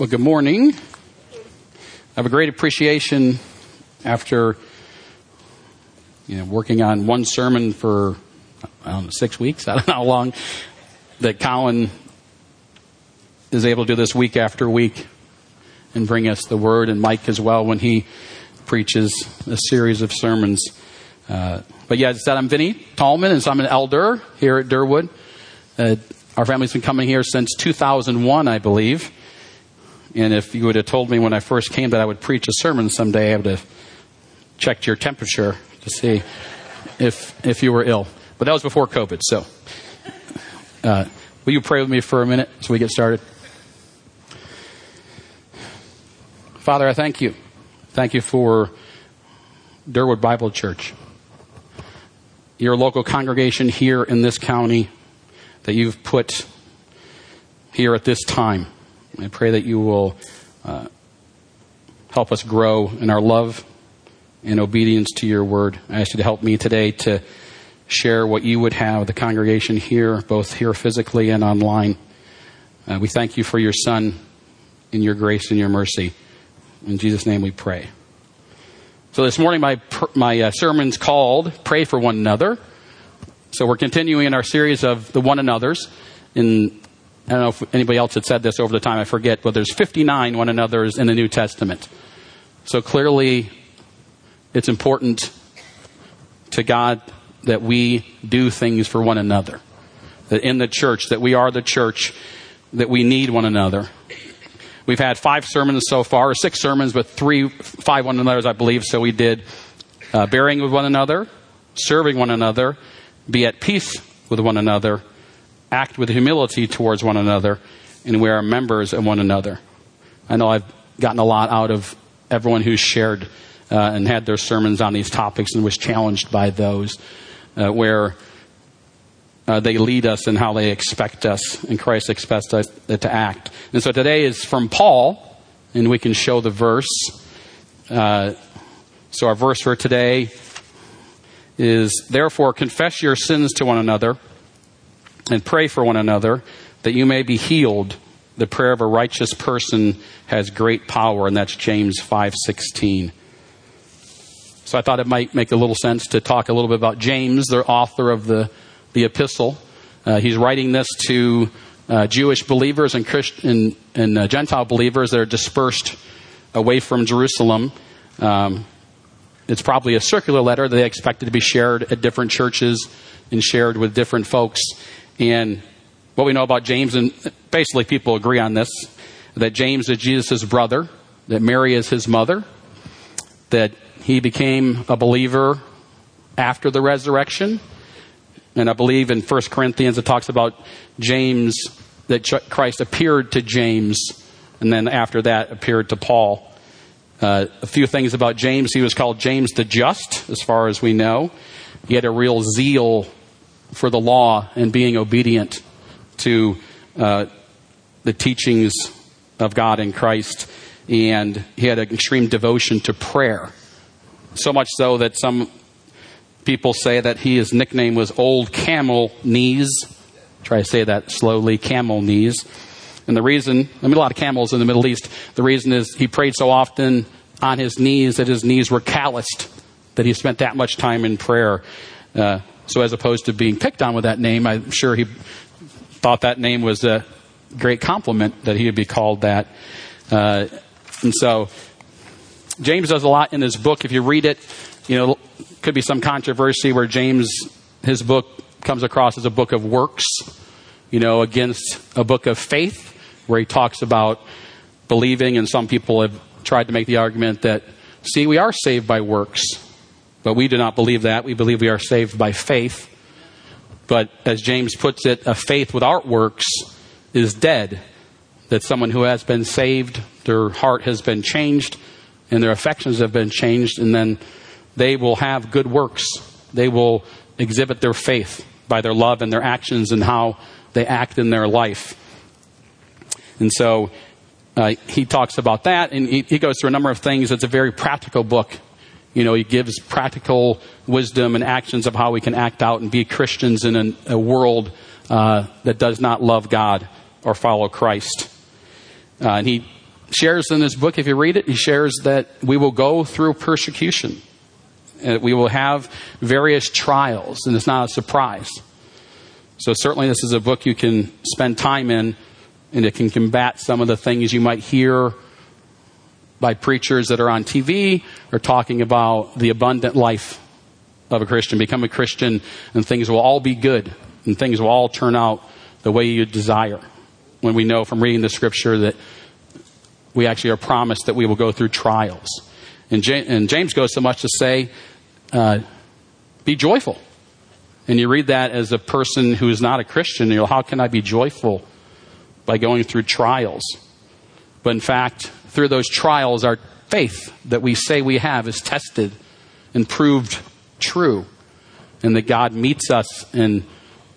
Well, good morning. I have a great appreciation after you know working on one sermon for I don't know six weeks. I don't know how long that Colin is able to do this week after week and bring us the word, and Mike as well when he preaches a series of sermons. Uh, but yeah, as I said, I'm Vinny Tallman, and so I'm an elder here at Derwood. Uh, our family's been coming here since 2001, I believe. And if you would have told me when I first came that I would preach a sermon someday, I would have checked your temperature to see if if you were ill. But that was before COVID. So, uh, will you pray with me for a minute so we get started? Father, I thank you. Thank you for Derwood Bible Church, your local congregation here in this county that you've put here at this time. I pray that you will uh, help us grow in our love and obedience to your word. I ask you to help me today to share what you would have the congregation here, both here physically and online. Uh, we thank you for your son in your grace and your mercy. In Jesus' name we pray. So this morning my, my uh, sermon's called Pray for One Another. So we're continuing in our series of the one another's. In I don't know if anybody else had said this over the time, I forget, but there's 59 one another's in the New Testament. So clearly, it's important to God that we do things for one another. That in the church, that we are the church, that we need one another. We've had five sermons so far, or six sermons, but three, five one another's, I believe. So we did uh, bearing with one another, serving one another, be at peace with one another, act with humility towards one another, and we are members of one another. I know I've gotten a lot out of everyone who's shared uh, and had their sermons on these topics and was challenged by those, uh, where uh, they lead us and how they expect us, and Christ expects us to act. And so today is from Paul, and we can show the verse. Uh, so our verse for today is, Therefore, confess your sins to one another and pray for one another that you may be healed. The prayer of a righteous person has great power, and that's James 5:16. So I thought it might make a little sense to talk a little bit about James, the author of the, the epistle. Uh, he's writing this to uh, Jewish believers and, Christian, and uh, Gentile believers that are dispersed away from Jerusalem. Um, it's probably a circular letter that they expected to be shared at different churches and shared with different folks. And what we know about James, and basically people agree on this, that James is Jesus' brother, that Mary is his mother, that he became a believer after the resurrection. And I believe in 1 Corinthians it talks about James, that Christ appeared to James, and then after that appeared to Paul. Uh, a few things about James. He was called James the Just, as far as we know. He had a real zeal for the law and being obedient to uh, the teachings of God in Christ. And he had an extreme devotion to prayer. So much so that some people say that he, his nickname was Old Camel Knees. Try to say that slowly camel knees. And the reason, I mean, a lot of camels in the Middle East, the reason is he prayed so often on his knees that his knees were calloused, that he spent that much time in prayer. Uh, so as opposed to being picked on with that name, I'm sure he thought that name was a great compliment that he would be called that. Uh, and so James does a lot in his book. If you read it, you know, could be some controversy where James, his book comes across as a book of works, you know, against a book of faith, where he talks about believing, and some people have tried to make the argument that, see, we are saved by works. But we do not believe that. We believe we are saved by faith. But as James puts it, a faith without works is dead. That someone who has been saved, their heart has been changed, and their affections have been changed, and then they will have good works. They will exhibit their faith by their love and their actions and how they act in their life. And so uh, he talks about that, and he, he goes through a number of things. It's a very practical book you know, he gives practical wisdom and actions of how we can act out and be Christians in a, a world uh, that does not love God or follow Christ. Uh, and he shares in this book, if you read it, he shares that we will go through persecution. And we will have various trials, and it's not a surprise. So, certainly, this is a book you can spend time in, and it can combat some of the things you might hear by preachers that are on TV or talking about the abundant life of a Christian. Become a Christian, and things will all be good, and things will all turn out the way you desire. When we know from reading the scripture that we actually are promised that we will go through trials. And, James goes so much to say, uh, be joyful. And you read that as a person who is not a Christian, you know, how can I be joyful by going through trials? But in fact, through those trials, our faith that we say we have is tested and proved true. And that God meets us and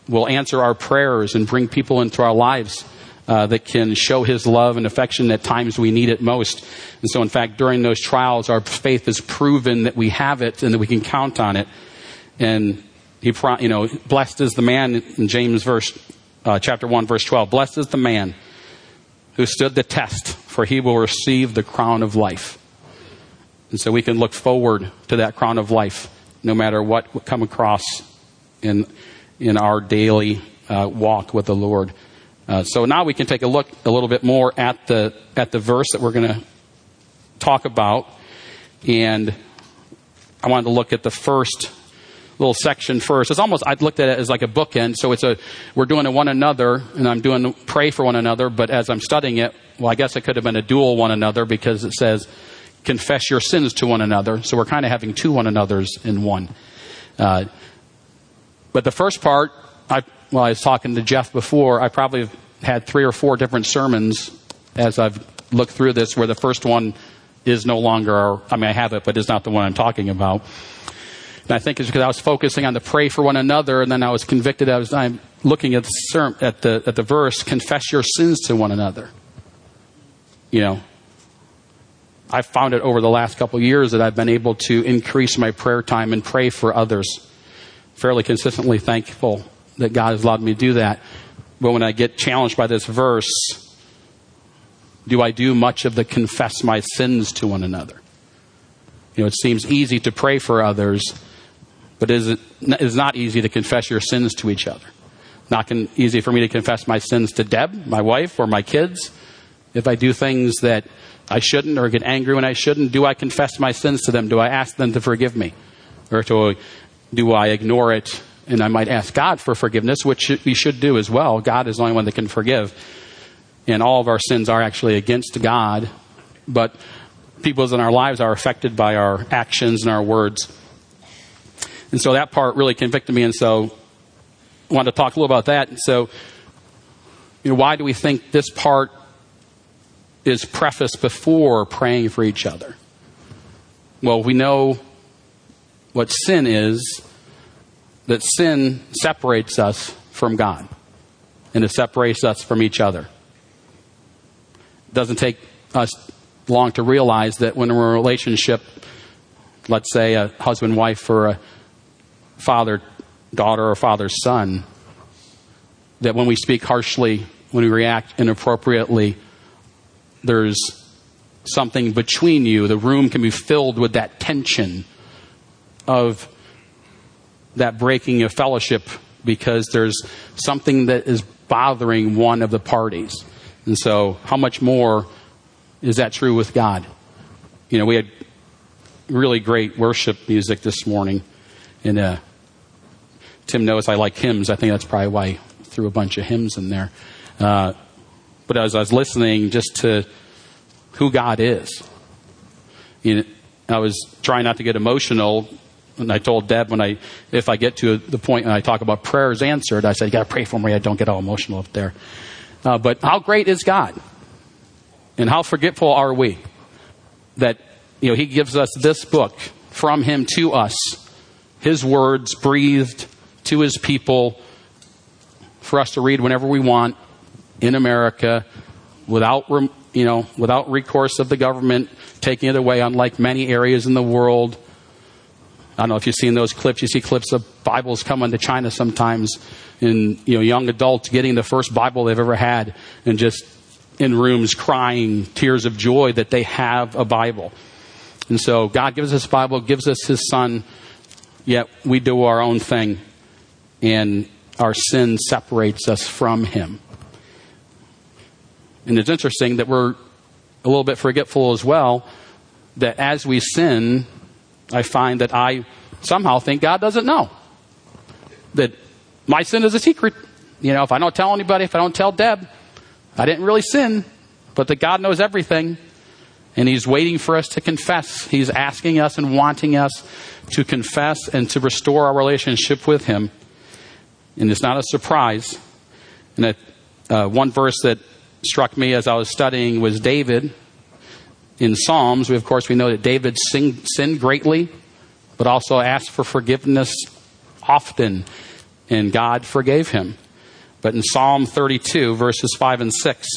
will answer our prayers and bring people into our lives uh, that can show his love and affection at times we need it most. And so, in fact, during those trials, our faith is proven that we have it and that we can count on it. And he, you know, blessed is the man in James verse, uh, chapter 1, verse 12. Blessed is the man who stood the test, for he will receive the crown of life. And so we can look forward to that crown of life no matter what we come across in, in our daily uh, walk with the Lord. Uh, so now we can take a look a little bit more at the at the verse that we're going to talk about, and I wanted to look at the first little section first. It's almost I looked at it as like a bookend. So it's a we're doing a one another, and I'm doing pray for one another. But as I'm studying it, well, I guess it could have been a dual one another because it says confess your sins to one another. So we're kind of having two one another's in one. Uh, but the first part, I well, I was talking to Jeff before, I probably had three or four different sermons as I've looked through this where the first one is no longer, I mean, I have it, but it's not the one I'm talking about. And I think it's because I was focusing on the pray for one another, and then I was convicted. I was I'm looking at the, at the at the verse, confess your sins to one another. You know, I've found it over the last couple years that I've been able to increase my prayer time and pray for others fairly consistently. Thankful that God has allowed me to do that. But when I get challenged by this verse, do I do much of the confess my sins to one another? You know, it seems easy to pray for others, but is it is not easy to confess your sins to each other. Not easy for me to confess my sins to Deb, my wife, or my kids. If I do things that I shouldn't or get angry when I shouldn't, do I confess my sins to them? Do I ask them to forgive me? Or to, do I ignore it and I might ask God for forgiveness, which we should do as well. God is the only one that can forgive. And all of our sins are actually against God. But people in our lives are affected by our actions and our words. And so that part really convicted me. And so I wanted to talk a little about that. And so, you know, why do we think this part is prefaced before praying for each other? Well, we know what sin is that sin separates us from God and it separates us from each other. It doesn't take us long to realize that when we're in a relationship, let's say a husband wife or a father daughter or father son, that when we speak harshly, when we react inappropriately, there's something between you. The room can be filled with that tension of that breaking of fellowship because there's something that is bothering one of the parties. And so, how much more is that true with God? You know, we had really great worship music this morning, and uh, Tim knows I like hymns. I think that's probably why I threw a bunch of hymns in there. Uh, but as I was listening just to who God is, you know, I was trying not to get emotional and I told Deb when I, if I get to the point and I talk about prayers answered, I said, you got to pray for me. I don't get all emotional up there. Uh, but how great is God? And how forgetful are we that, you know, He gives us this book from Him to us, His words breathed to His people for us to read whenever we want in America without, you know, without recourse of the government taking it away, unlike many areas in the world I don't know if you've seen those clips. You see clips of Bibles coming to China sometimes, and you know young adults getting the first Bible they've ever had, and just in rooms crying tears of joy that they have a Bible. And so God gives us a Bible, gives us His Son, yet we do our own thing, and our sin separates us from Him. And it's interesting that we're a little bit forgetful as well, that as we sin, I find that I somehow think God doesn't know. That my sin is a secret. You know, if I don't tell anybody, if I don't tell Deb, I didn't really sin, but that God knows everything. And He's waiting for us to confess. He's asking us and wanting us to confess and to restore our relationship with Him. And it's not a surprise. And that, uh, one verse that struck me as I was studying was David in Psalms. We, of course, we know that David sing, sinned greatly, but also asked for forgiveness often, and God forgave him. But in Psalm 32, verses 5 and 6,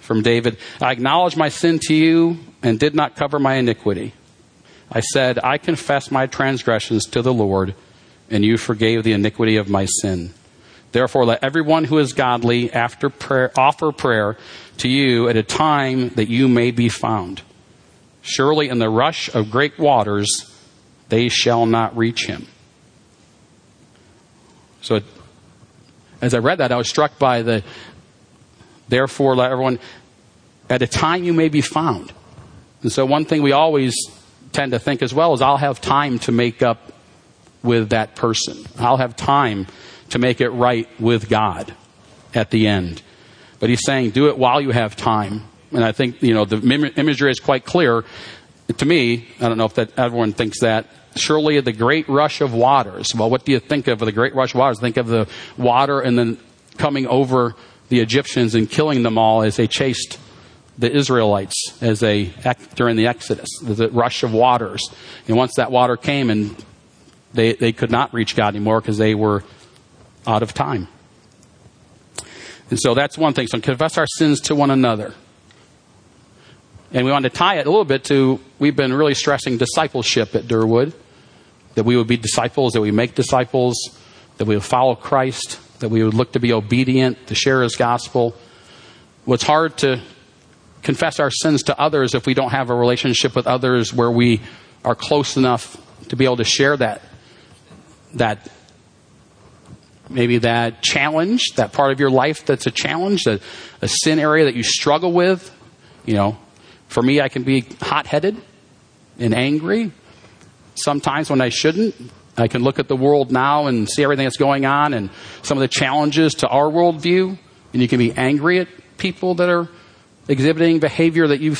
from David, I acknowledge my sin to you and did not cover my iniquity. I said, I confess my transgressions to the Lord, and you forgave the iniquity of my sin. Therefore, let everyone who is godly after prayer, offer prayer to you at a time that you may be found. Surely in the rush of great waters, they shall not reach him. So as I read that, I was struck by the, therefore, let everyone, at a time you may be found. And so, one thing we always tend to think as well is I'll have time to make up with that person. I'll have time to make it right with God at the end. But he's saying, do it while you have time. And I think, you know, the imagery is quite clear. To me, I don't know if that everyone thinks that, surely the great rush of waters. Well, what do you think of the great rush of waters? Think of the water and then coming over the Egyptians and killing them all as they chased the Israelites as they during the Exodus, the rush of waters. And once that water came and they, they could not reach God anymore because they were out of time. And so that's one thing. So confess our sins to one another. And we want to tie it a little bit to, we've been really stressing discipleship at Derwood. That we would be disciples, that we make disciples, that we would follow Christ, that we would look to be obedient, to share his gospel. What's hard to confess our sins to others if we don't have a relationship with others where we are close enough to be able to share that, that maybe that challenge, that part of your life that's a challenge, a, a sin area that you struggle with, you know, for me, I can be hot headed and angry. Sometimes when I shouldn't, I can look at the world now and see everything that's going on and some of the challenges to our worldview. And you can be angry at people that are exhibiting behavior that you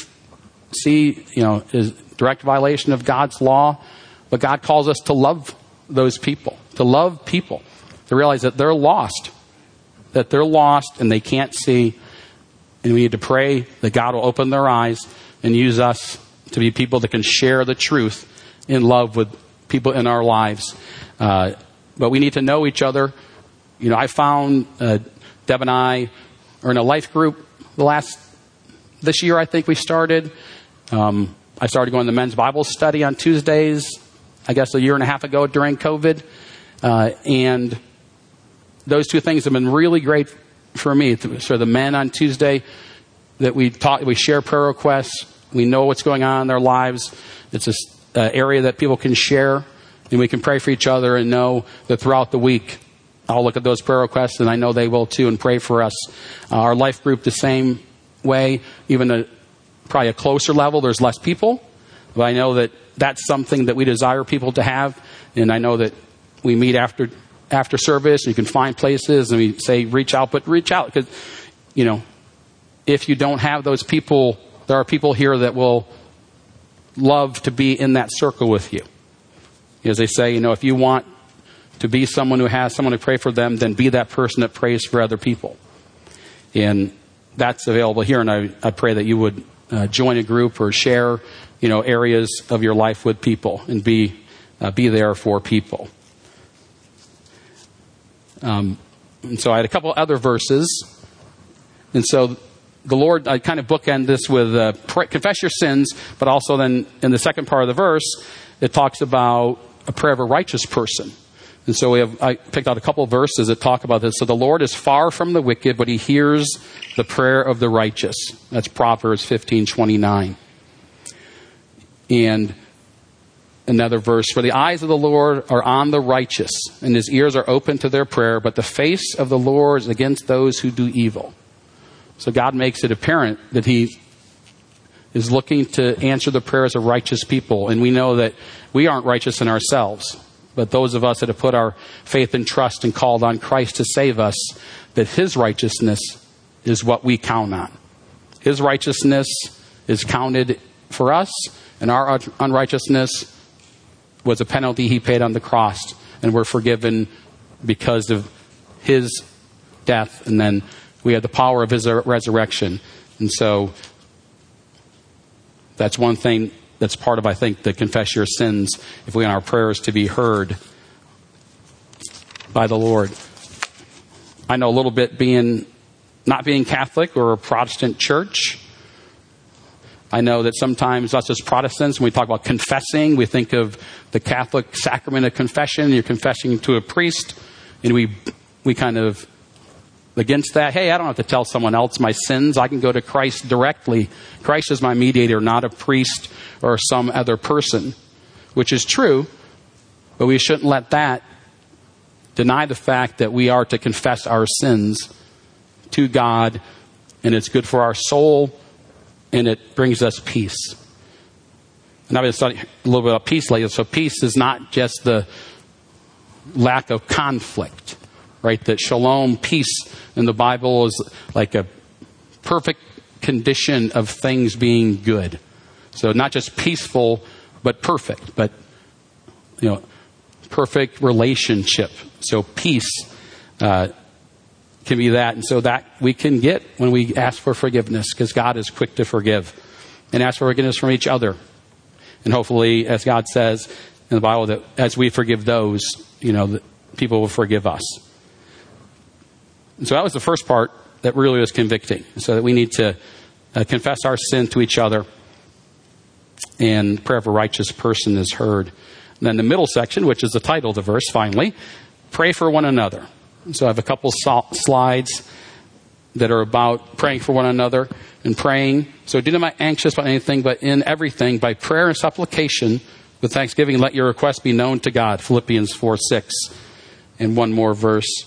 see, you know, is direct violation of God's law. But God calls us to love those people, to love people, to realize that they're lost, that they're lost and they can't see. And we need to pray that God will open their eyes and use us to be people that can share the truth in love with people in our lives. Uh, but we need to know each other. You know, I found uh, Deb and I are in a life group the last this year. I think we started. Um, I started going to the men's Bible study on Tuesdays. I guess a year and a half ago during COVID, uh, and those two things have been really great for me. So the men on Tuesday that we talk, we share prayer requests. We know what's going on in their lives. It's an uh, area that people can share, and we can pray for each other and know that throughout the week, I'll look at those prayer requests, and I know they will too, and pray for us. Uh, our life group, the same way, even a, probably a closer level. There's less people, but I know that that's something that we desire people to have, and I know that we meet after after service. You can find places, and we say reach out, but reach out because you know if you don't have those people, there are people here that will love to be in that circle with you. As they say, you know, if you want to be someone who has someone to pray for them, then be that person that prays for other people. And that's available here, and I, I pray that you would uh, join a group or share, you know, areas of your life with people and be uh, be there for people. Um, and so I had a couple other verses, and so the Lord, I kind of bookend this with uh, pray, confess your sins, but also then in the second part of the verse, it talks about a prayer of a righteous person. And so we have, I picked out a couple verses that talk about this. So the Lord is far from the wicked, but he hears the prayer of the righteous. That's Proverbs 15, 29. And another verse, for the eyes of the Lord are on the righteous, and his ears are open to their prayer, but the face of the Lord is against those who do evil. So God makes it apparent that he is looking to answer the prayers of righteous people. And we know that we aren't righteous in ourselves, but those of us that have put our faith and trust and called on Christ to save us, that his righteousness is what we count on. His righteousness is counted for us, and our unrighteousness was a penalty he paid on the cross, and we're forgiven because of his death, and then we have the power of his resurrection. And so that's one thing that's part of, I think, the confess your sins if we want our prayers to be heard by the Lord. I know a little bit being not being Catholic or a Protestant church. I know that sometimes us as Protestants, when we talk about confessing, we think of the Catholic sacrament of confession. You're confessing to a priest, and we we kind of against that. Hey, I don't have to tell someone else my sins. I can go to Christ directly. Christ is my mediator, not a priest or some other person, which is true, but we shouldn't let that deny the fact that we are to confess our sins to God, and it's good for our soul, and it brings us peace. And I've been studying a little bit about peace lately. So, peace is not just the lack of conflict right? That shalom, peace in the Bible is like a perfect condition of things being good. So not just peaceful, but perfect, but, you know, perfect relationship. So peace uh, can be that. And so that we can get when we ask for forgiveness because God is quick to forgive and ask for forgiveness from each other. And hopefully, as God says in the Bible, that as we forgive those, you know, people will forgive us. And so that was the first part that really was convicting. So that we need to uh, confess our sin to each other, and prayer of a righteous person is heard. And then the middle section, which is the title of the verse, finally, pray for one another. So I have a couple slides that are about praying for one another and praying. So do not be anxious about anything, but in everything, by prayer and supplication, with thanksgiving, let your requests be known to God. Philippians 4 6. And one more verse.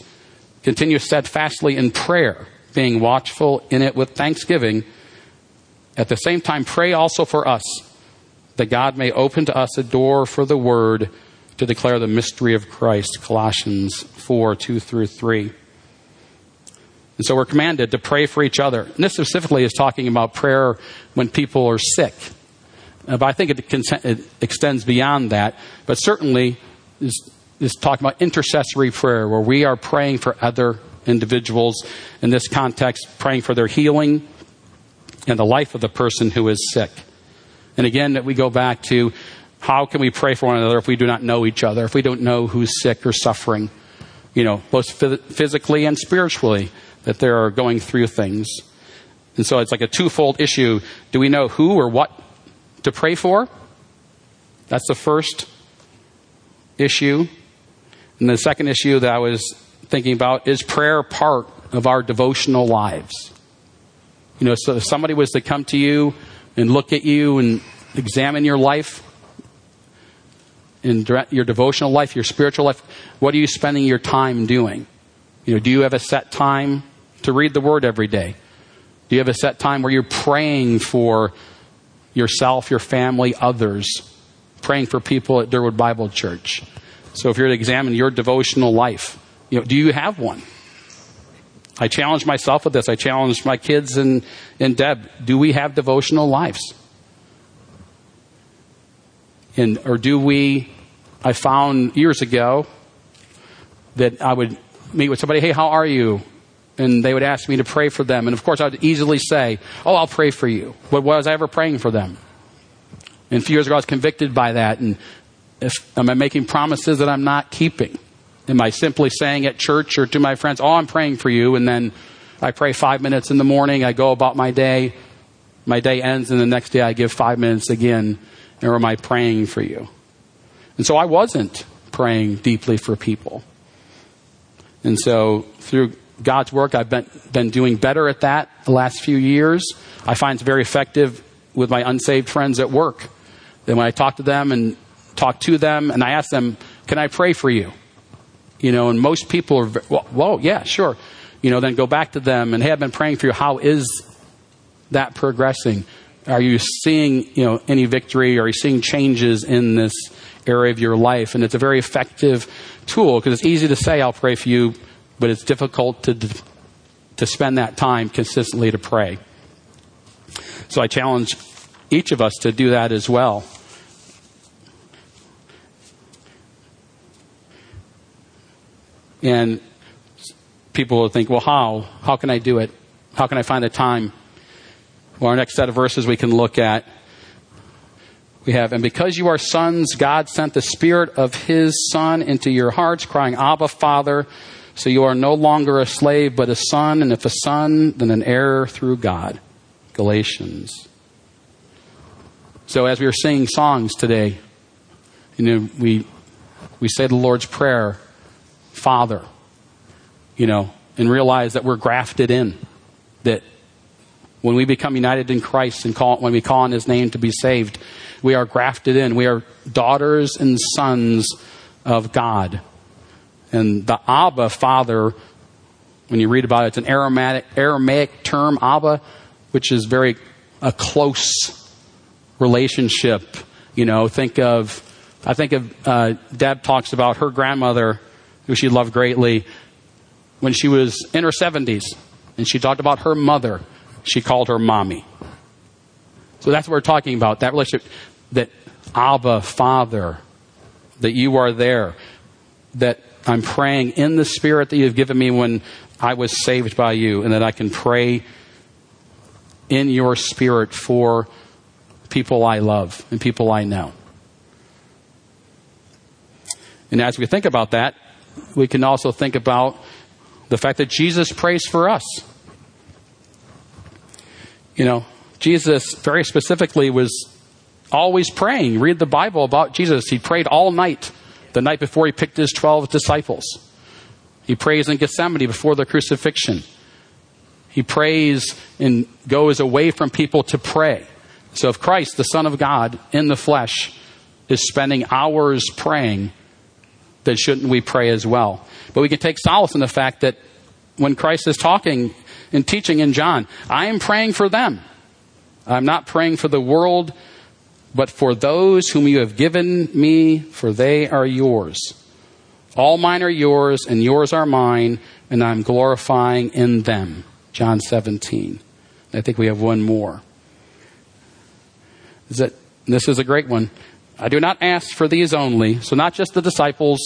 Continue steadfastly in prayer, being watchful in it with thanksgiving. At the same time, pray also for us, that God may open to us a door for the word to declare the mystery of Christ. Colossians 4 2 through 3. And so we're commanded to pray for each other. And this specifically is talking about prayer when people are sick. Uh, but I think it, it extends beyond that. But certainly, is is talking about intercessory prayer, where we are praying for other individuals. In this context, praying for their healing and the life of the person who is sick. And again, that we go back to how can we pray for one another if we do not know each other, if we don't know who's sick or suffering, you know, both physically and spiritually, that they are going through things. And so it's like a twofold issue. Do we know who or what to pray for? That's the first issue. And the second issue that I was thinking about is prayer part of our devotional lives. You know, so if somebody was to come to you and look at you and examine your life, in your devotional life, your spiritual life, what are you spending your time doing? You know, do you have a set time to read the Word every day? Do you have a set time where you're praying for yourself, your family, others, praying for people at Derwood Bible Church? So if you're to examine your devotional life, you know, do you have one? I challenge myself with this. I challenge my kids and, and Deb. Do we have devotional lives? And, or do we, I found years ago that I would meet with somebody, hey, how are you? And they would ask me to pray for them. And of course, I would easily say, oh, I'll pray for you. But was I ever praying for them? And a few years ago, I was convicted by that and if, am I making promises that I'm not keeping? Am I simply saying at church or to my friends, oh, I'm praying for you, and then I pray five minutes in the morning, I go about my day, my day ends, and the next day I give five minutes again, or am I praying for you? And so I wasn't praying deeply for people. And so through God's work, I've been, been doing better at that the last few years. I find it's very effective with my unsaved friends at work. Then when I talk to them and talk to them and I ask them, can I pray for you? You know, and most people are, well, whoa, yeah, sure. You know, then go back to them and, hey, I've been praying for you. How is that progressing? Are you seeing, you know, any victory? Are you seeing changes in this area of your life? And it's a very effective tool because it's easy to say, I'll pray for you, but it's difficult to, to spend that time consistently to pray. So I challenge each of us to do that as well. And people will think, well, how? How can I do it? How can I find the time? Our next set of verses we can look at. We have, and because you are sons, God sent the Spirit of His Son into your hearts, crying, Abba, Father. So you are no longer a slave, but a son, and if a son, then an heir through God. Galatians. So as we were singing songs today, you know, we, we say the Lord's Prayer, Father, you know, and realize that we're grafted in. That when we become united in Christ and call, when we call on His name to be saved, we are grafted in. We are daughters and sons of God. And the Abba, Father, when you read about it, it's an Aramaic, Aramaic term, Abba, which is very a close relationship. You know, think of, I think of, uh, Deb talks about her grandmother, who she loved greatly, when she was in her 70s, and she talked about her mother. She called her mommy. So that's what we're talking about, that relationship, that Abba, Father, that you are there, that I'm praying in the Spirit that you've given me when I was saved by you, and that I can pray in your Spirit for people I love and people I know. And as we think about that, we can also think about the fact that Jesus prays for us. You know, Jesus very specifically was always praying. Read the Bible about Jesus. He prayed all night, the night before he picked his 12 disciples. He prays in Gethsemane before the crucifixion. He prays and goes away from people to pray. So if Christ, the Son of God, in the flesh, is spending hours praying, then shouldn't we pray as well? But we can take solace in the fact that when Christ is talking and teaching in John, I am praying for them. I'm not praying for the world, but for those whom you have given me, for they are yours. All mine are yours, and yours are mine, and I'm glorifying in them. John 17. I think we have one more. Is that, this is a great one. I do not ask for these only, so not just the disciples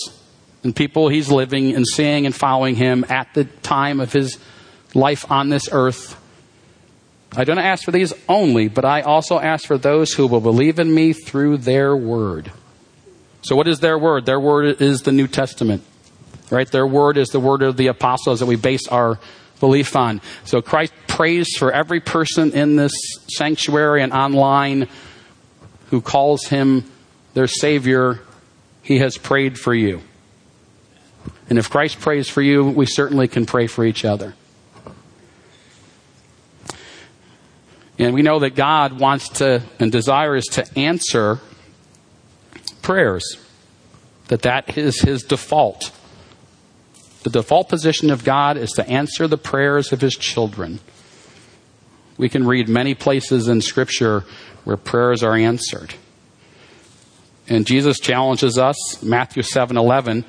and people he's living and seeing and following him at the time of his life on this earth. I do not ask for these only, but I also ask for those who will believe in me through their word. So, what is their word? Their word is the New Testament, right? Their word is the word of the apostles that we base our belief on. So, Christ prays for every person in this sanctuary and online who calls him their Savior. He has prayed for you. And if Christ prays for you, we certainly can pray for each other. And we know that God wants to and desires to answer prayers. That that is his default. The default position of God is to answer the prayers of his children. We can read many places in scripture where prayers are answered. And Jesus challenges us, Matthew 7:11,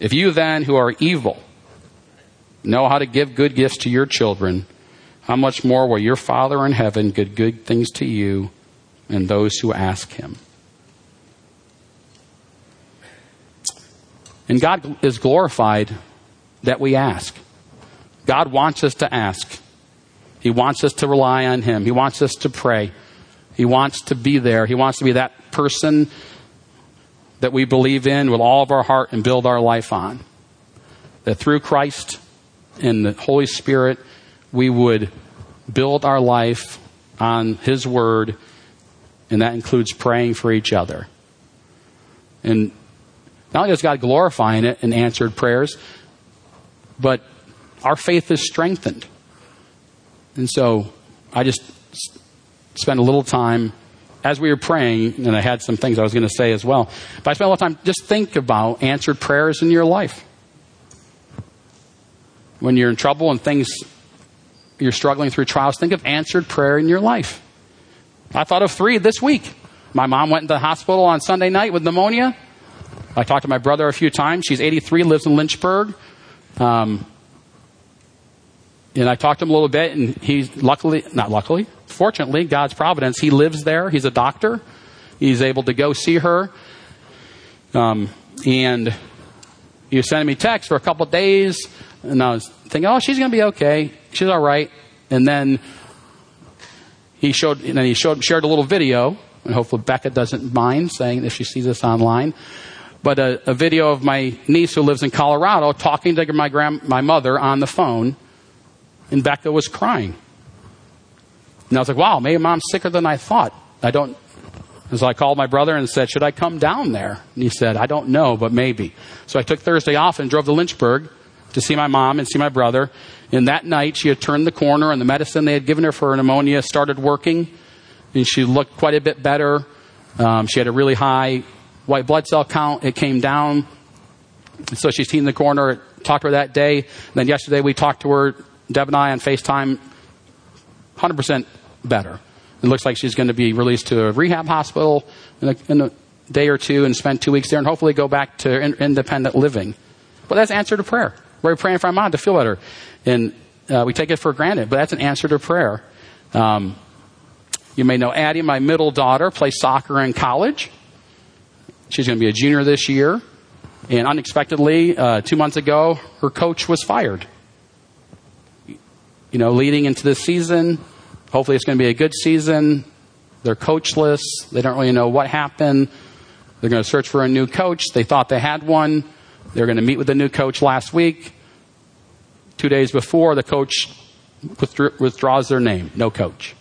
if you then who are evil know how to give good gifts to your children, how much more will your Father in heaven give good things to you and those who ask him? And God is glorified that we ask. God wants us to ask. He wants us to rely on Him. He wants us to pray. He wants to be there. He wants to be that person that we believe in with all of our heart and build our life on. That through Christ and the Holy Spirit, we would build our life on His Word, and that includes praying for each other. And Not only does God glorify in it and answered prayers, but our faith is strengthened. And so I just spent a little time as we were praying, and I had some things I was going to say as well. But I spent a lot of time just think about answered prayers in your life. When you're in trouble and things, you're struggling through trials, think of answered prayer in your life. I thought of three this week. My mom went into the hospital on Sunday night with pneumonia. I talked to my brother a few times. She's 83, lives in Lynchburg. Um, and I talked to him a little bit, and he's luckily, not luckily, fortunately, God's providence, he lives there. He's a doctor. He's able to go see her. Um, and he was sending me texts for a couple days, and I was thinking, oh, she's going to be okay. She's all right. And then he showed, and then he showed, shared a little video, and hopefully Becca doesn't mind saying if she sees this online. But a, a video of my niece who lives in Colorado talking to my grand, my mother on the phone and Becca was crying. And I was like, wow, maybe mom's sicker than I thought. I don't. And so I called my brother and said, should I come down there? And he said, I don't know, but maybe. So I took Thursday off and drove to Lynchburg to see my mom and see my brother. And that night she had turned the corner and the medicine they had given her for pneumonia started working. And she looked quite a bit better. Um, she had a really high white blood cell count. It came down. So she's seen the corner. Talked to her that day. And then yesterday we talked to her Deb and I on FaceTime, 100% better. It looks like she's going to be released to a rehab hospital in a, in a day or two and spend two weeks there and hopefully go back to in, independent living. But that's answer to prayer. We're praying for our mom to feel better. And uh, we take it for granted, but that's an answer to prayer. Um, you may know Addie, my middle daughter, plays soccer in college. She's going to be a junior this year. And unexpectedly, uh, two months ago, her coach was fired you know, leading into the season. Hopefully, it's going to be a good season. They're coachless. They don't really know what happened. They're going to search for a new coach. They thought they had one. They're going to meet with the new coach last week. Two days before, the coach withdraws their name. No coach.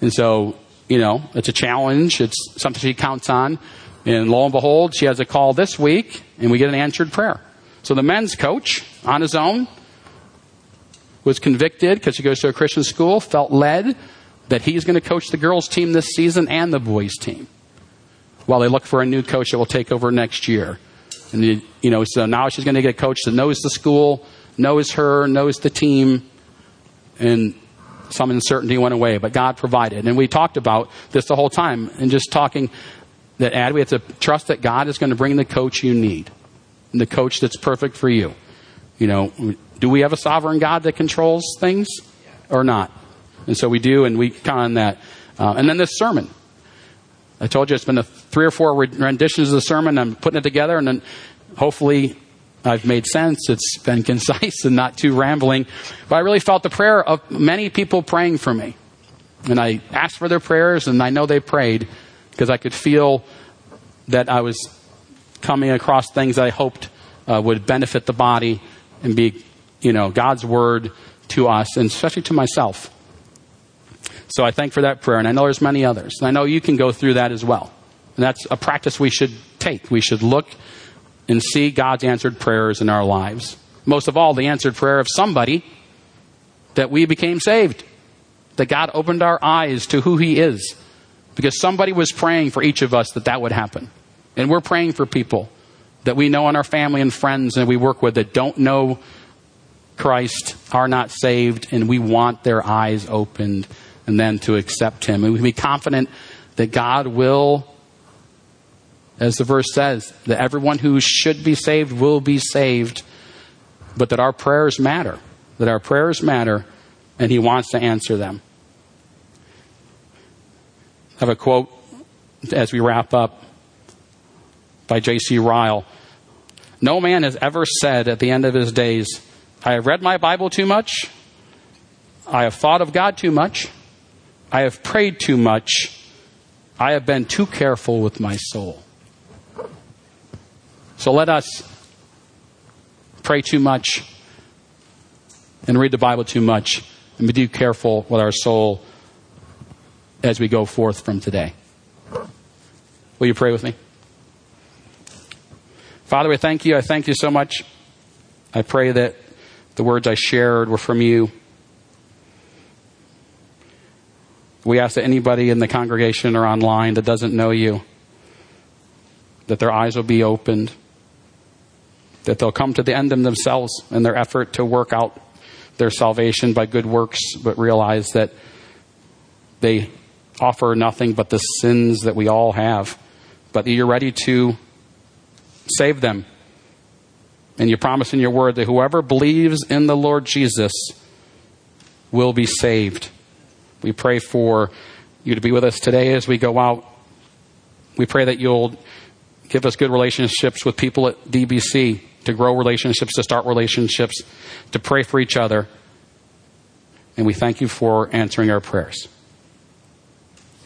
And so, you know, it's a challenge. It's something she counts on. And lo and behold, she has a call this week, and we get an answered prayer. So the men's coach, on his own, was convicted because he goes to a Christian school, felt led that he's going to coach the girls' team this season and the boys' team while they look for a new coach that will take over next year. And, you know, so now she's going to get a coach that knows the school, knows her, knows the team, and some uncertainty went away, but God provided. And we talked about this the whole time and just talking that, Ad, we have to trust that God is going to bring the coach you need, and the coach that's perfect for you. You know, do we have a sovereign God that controls things or not? And so we do, and we count on that. Uh, and then this sermon. I told you it's been three or four renditions of the sermon. I'm putting it together, and then hopefully I've made sense. It's been concise and not too rambling. But I really felt the prayer of many people praying for me. And I asked for their prayers, and I know they prayed because I could feel that I was coming across things I hoped uh, would benefit the body and be you know, God's word to us, and especially to myself. So I thank for that prayer, and I know there's many others. And I know you can go through that as well. And that's a practice we should take. We should look and see God's answered prayers in our lives. Most of all, the answered prayer of somebody that we became saved. That God opened our eyes to who He is. Because somebody was praying for each of us that that would happen. And we're praying for people that we know in our family and friends and we work with that don't know Christ are not saved, and we want their eyes opened and then to accept Him. And we can be confident that God will, as the verse says, that everyone who should be saved will be saved, but that our prayers matter. That our prayers matter, and He wants to answer them. I have a quote as we wrap up by J.C. Ryle. No man has ever said at the end of his days, I have read my Bible too much. I have thought of God too much. I have prayed too much. I have been too careful with my soul. So let us pray too much and read the Bible too much and be too careful with our soul as we go forth from today. Will you pray with me? Father, we thank you. I thank you so much. I pray that the words I shared were from you. We ask that anybody in the congregation or online that doesn't know you, that their eyes will be opened, that they'll come to the end of themselves in their effort to work out their salvation by good works, but realize that they offer nothing but the sins that we all have, but that you're ready to save them. And you promise in your word that whoever believes in the Lord Jesus will be saved. We pray for you to be with us today as we go out. We pray that you'll give us good relationships with people at DBC, to grow relationships, to start relationships, to pray for each other. And we thank you for answering our prayers.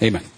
Amen.